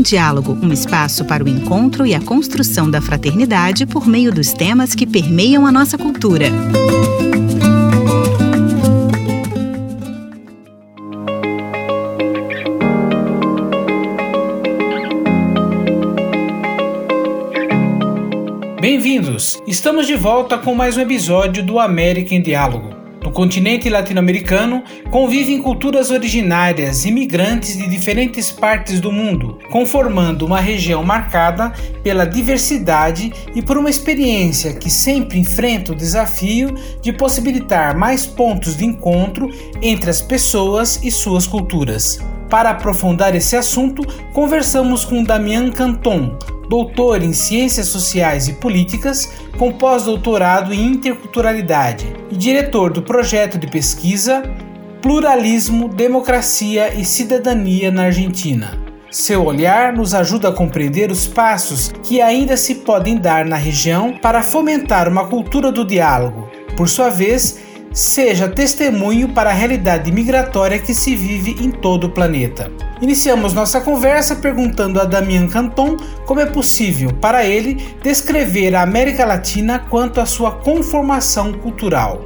em Diálogo, um espaço para o encontro e a construção da fraternidade por meio dos temas que permeiam a nossa cultura. Bem-vindos! Estamos de volta com mais um episódio do América em Diálogo. No continente latino-americano convivem culturas originárias imigrantes de diferentes partes do mundo, conformando uma região marcada pela diversidade e por uma experiência que sempre enfrenta o desafio de possibilitar mais pontos de encontro entre as pessoas e suas culturas. Para aprofundar esse assunto, conversamos com Damian Canton, doutor em Ciências Sociais e Políticas, com pós-doutorado em Interculturalidade e diretor do projeto de pesquisa Pluralismo, Democracia e Cidadania na Argentina. Seu olhar nos ajuda a compreender os passos que ainda se podem dar na região para fomentar uma cultura do diálogo. Por sua vez, seja testemunho para a realidade migratória que se vive em todo o planeta. Iniciamos nossa conversa perguntando a Damian Canton como é possível para ele descrever a América Latina quanto à sua conformação cultural.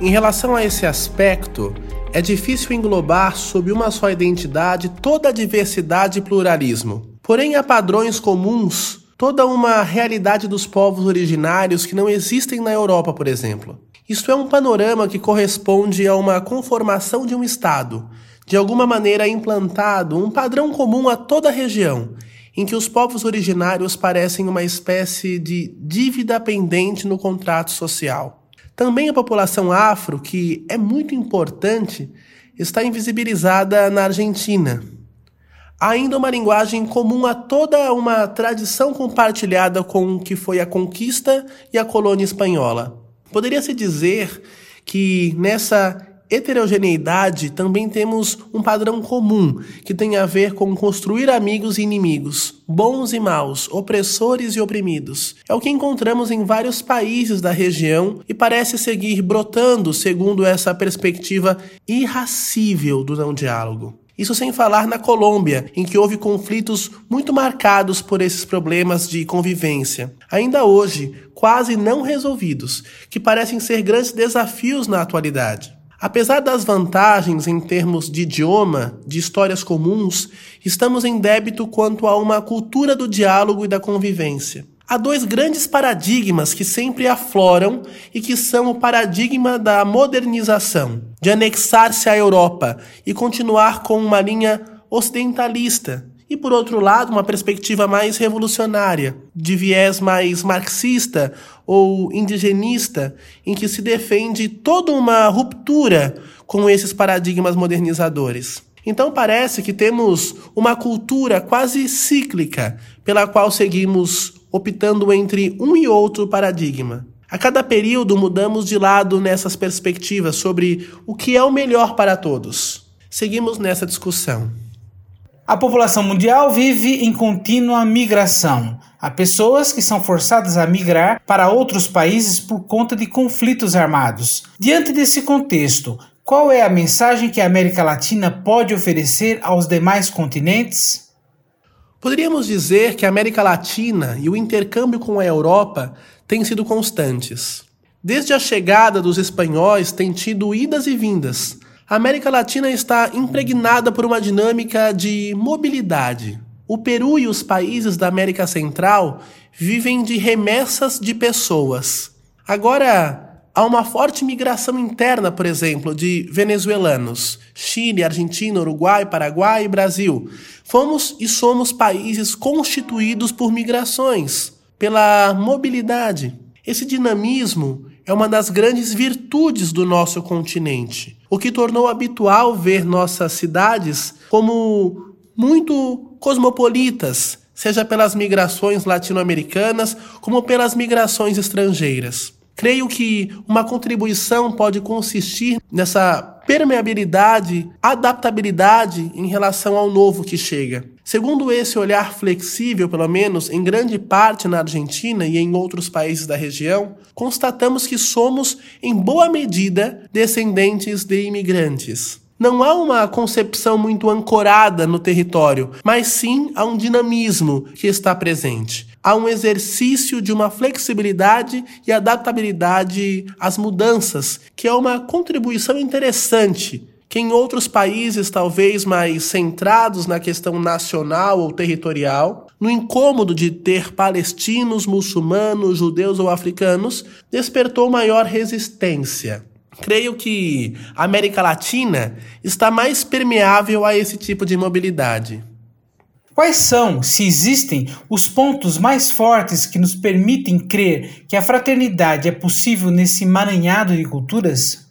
Em relação a esse aspecto, é difícil englobar sob uma só identidade toda a diversidade e pluralismo. Porém, há padrões comuns, toda uma realidade dos povos originários que não existem na Europa, por exemplo. Isto é um panorama que corresponde a uma conformação de um Estado, de alguma maneira implantado um padrão comum a toda a região, em que os povos originários parecem uma espécie de dívida pendente no contrato social. Também a população afro, que é muito importante, está invisibilizada na Argentina. Há ainda uma linguagem comum a toda uma tradição compartilhada com o que foi a conquista e a colônia espanhola. Poderia-se dizer que nessa heterogeneidade também temos um padrão comum que tem a ver com construir amigos e inimigos, bons e maus, opressores e oprimidos. É o que encontramos em vários países da região e parece seguir brotando segundo essa perspectiva irracível do não diálogo. Isso sem falar na Colômbia, em que houve conflitos muito marcados por esses problemas de convivência. Ainda hoje, quase não resolvidos, que parecem ser grandes desafios na atualidade. Apesar das vantagens em termos de idioma, de histórias comuns, estamos em débito quanto a uma cultura do diálogo e da convivência. Há dois grandes paradigmas que sempre afloram e que são o paradigma da modernização, de anexar-se à Europa e continuar com uma linha ocidentalista, e por outro lado, uma perspectiva mais revolucionária, de viés mais marxista ou indigenista, em que se defende toda uma ruptura com esses paradigmas modernizadores. Então parece que temos uma cultura quase cíclica pela qual seguimos optando entre um e outro paradigma. A cada período mudamos de lado nessas perspectivas sobre o que é o melhor para todos. Seguimos nessa discussão. A população mundial vive em contínua migração. Há pessoas que são forçadas a migrar para outros países por conta de conflitos armados. Diante desse contexto, qual é a mensagem que a América Latina pode oferecer aos demais continentes? Poderíamos dizer que a América Latina e o intercâmbio com a Europa têm sido constantes. Desde a chegada dos espanhóis, tem tido idas e vindas. A América Latina está impregnada por uma dinâmica de mobilidade. O Peru e os países da América Central vivem de remessas de pessoas. Agora, Há uma forte migração interna, por exemplo, de venezuelanos, Chile, Argentina, Uruguai, Paraguai e Brasil. Fomos e somos países constituídos por migrações, pela mobilidade. Esse dinamismo é uma das grandes virtudes do nosso continente, o que tornou habitual ver nossas cidades como muito cosmopolitas, seja pelas migrações latino-americanas como pelas migrações estrangeiras. Creio que uma contribuição pode consistir nessa permeabilidade, adaptabilidade em relação ao novo que chega. Segundo esse olhar flexível, pelo menos em grande parte na Argentina e em outros países da região, constatamos que somos, em boa medida, descendentes de imigrantes. Não há uma concepção muito ancorada no território, mas sim há um dinamismo que está presente. Há um exercício de uma flexibilidade e adaptabilidade às mudanças, que é uma contribuição interessante que em outros países talvez mais centrados na questão nacional ou territorial, no incômodo de ter palestinos, muçulmanos, judeus ou africanos, despertou maior resistência. Creio que a América Latina está mais permeável a esse tipo de mobilidade. Quais são, se existem, os pontos mais fortes que nos permitem crer que a fraternidade é possível nesse emaranhado de culturas?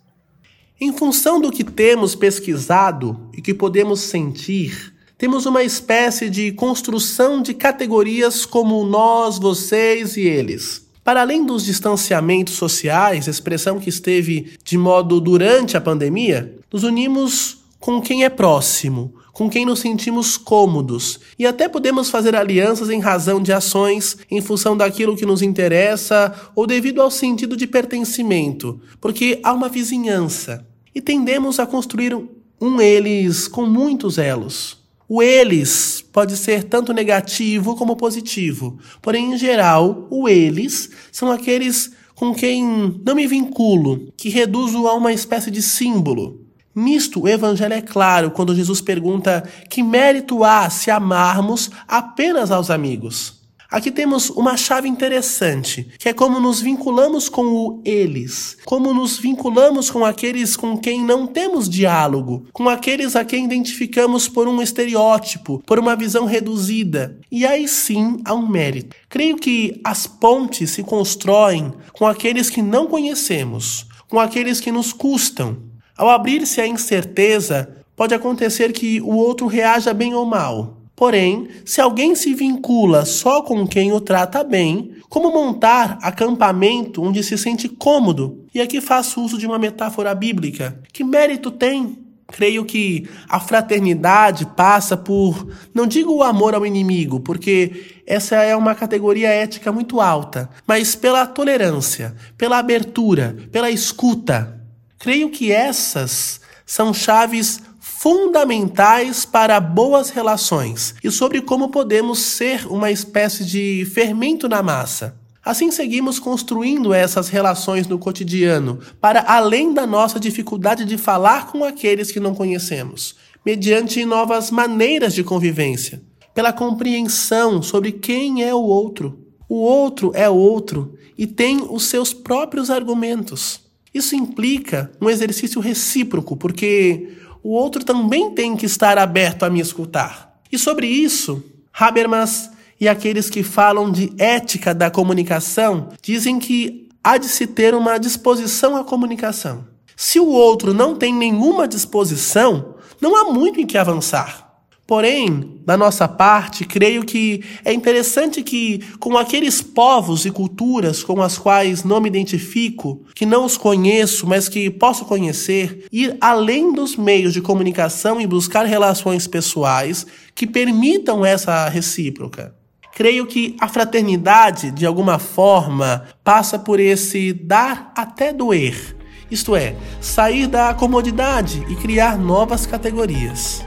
Em função do que temos pesquisado e que podemos sentir, temos uma espécie de construção de categorias como nós, vocês e eles. Para além dos distanciamentos sociais, expressão que esteve de modo durante a pandemia, nos unimos com quem é próximo, com quem nos sentimos cômodos e até podemos fazer alianças em razão de ações em função daquilo que nos interessa ou devido ao sentido de pertencimento, porque há uma vizinhança e tendemos a construir um eles com muitos elos. O eles pode ser tanto negativo como positivo, porém, em geral, o eles são aqueles com quem não me vinculo, que reduzo a uma espécie de símbolo. Nisto, o Evangelho é claro quando Jesus pergunta que mérito há se amarmos apenas aos amigos. Aqui temos uma chave interessante, que é como nos vinculamos com o eles, como nos vinculamos com aqueles com quem não temos diálogo, com aqueles a quem identificamos por um estereótipo, por uma visão reduzida. E aí sim há um mérito. Creio que as pontes se constroem com aqueles que não conhecemos, com aqueles que nos custam. Ao abrir-se a incerteza, pode acontecer que o outro reaja bem ou mal. Porém, se alguém se vincula só com quem o trata bem, como montar acampamento onde se sente cômodo? E aqui faço uso de uma metáfora bíblica. Que mérito tem? Creio que a fraternidade passa por, não digo o amor ao inimigo, porque essa é uma categoria ética muito alta, mas pela tolerância, pela abertura, pela escuta. Creio que essas são chaves fundamentais para boas relações e sobre como podemos ser uma espécie de fermento na massa. Assim seguimos construindo essas relações no cotidiano, para além da nossa dificuldade de falar com aqueles que não conhecemos, mediante novas maneiras de convivência, pela compreensão sobre quem é o outro. O outro é outro e tem os seus próprios argumentos. Isso implica um exercício recíproco, porque o outro também tem que estar aberto a me escutar. E sobre isso, Habermas e aqueles que falam de ética da comunicação dizem que há de se ter uma disposição à comunicação. Se o outro não tem nenhuma disposição, não há muito em que avançar. Porém, da nossa parte, creio que é interessante que, com aqueles povos e culturas com as quais não me identifico, que não os conheço, mas que posso conhecer, ir além dos meios de comunicação e buscar relações pessoais que permitam essa recíproca. Creio que a fraternidade, de alguma forma, passa por esse dar até doer, isto é, sair da comodidade e criar novas categorias.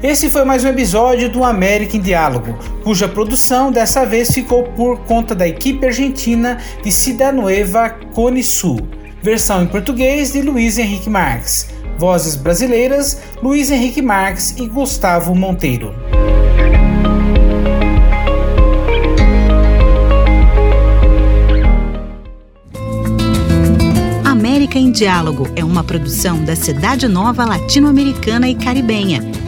Esse foi mais um episódio do América em Diálogo, cuja produção dessa vez ficou por conta da equipe argentina de Cidanueva Cone Sul, versão em português de Luiz Henrique Marques, vozes brasileiras Luiz Henrique Marques e Gustavo Monteiro. América em Diálogo é uma produção da Cidade Nova Latino-Americana e Caribenha